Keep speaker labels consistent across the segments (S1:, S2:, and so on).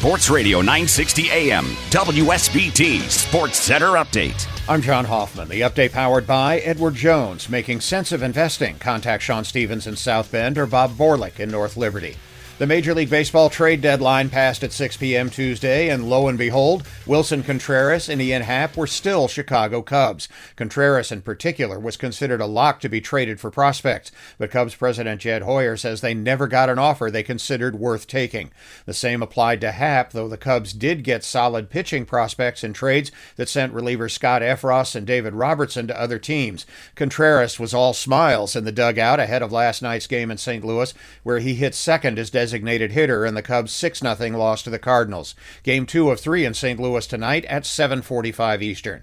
S1: Sports Radio 960 AM, WSBT Sports Center Update.
S2: I'm John Hoffman. The update powered by Edward Jones, making sense of investing. Contact Sean Stevens in South Bend or Bob Borlick in North Liberty. The Major League Baseball trade deadline passed at 6 p.m. Tuesday, and lo and behold, Willson Contreras and Ian Happ were still Chicago Cubs. Contreras, in particular, was considered a lock to be traded for prospects, but Cubs president Jed Hoyer says they never got an offer they considered worth taking. The same applied to Happ, though the Cubs did get solid pitching prospects in trades that sent reliever Scott Effross and David Robertson to other teams. Contreras was all smiles in the dugout ahead of last night's game in St. Louis, where he hit second as designated designated hitter in the Cubs' 6 0 loss to the Cardinals. Game 2 of 3 in St. Louis tonight at 7:45 Eastern.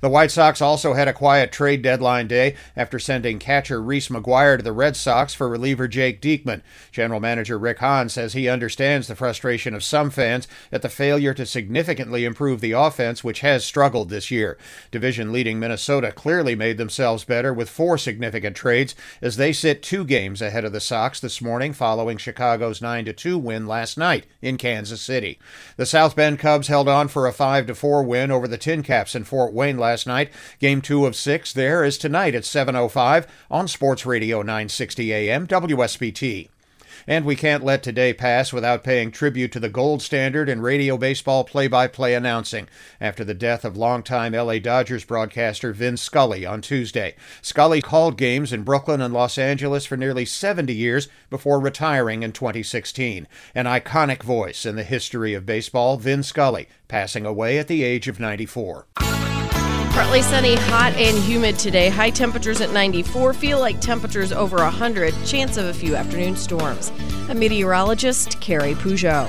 S2: The White Sox also had a quiet trade deadline day after sending catcher Reese McGuire to the Red Sox for reliever Jake Diekman. General manager Rick Hahn says he understands the frustration of some fans at the failure to significantly improve the offense, which has struggled this year. Division leading Minnesota clearly made themselves better with four significant trades as they sit two games ahead of the Sox this morning following Chicago's 9 2 win last night in Kansas City. The South Bend Cubs held on for a 5 4 win over the TinCaps in Fort Wayne last night. Game two of six there is tonight at 7.05 on Sports Radio 960 AM WSBT. And we can't let today pass without paying tribute to the gold standard in radio baseball play by play announcing after the death of longtime LA Dodgers broadcaster Vin Scully on Tuesday. Scully called games in Brooklyn and Los Angeles for nearly 70 years before retiring in 2016. An iconic voice in the history of baseball, Vin Scully, passing away at the age of 94.
S3: Partly sunny, hot, and humid today. High temperatures at 94. Feel like temperatures over 100. Chance of a few afternoon storms. A meteorologist, Carrie Peugeot.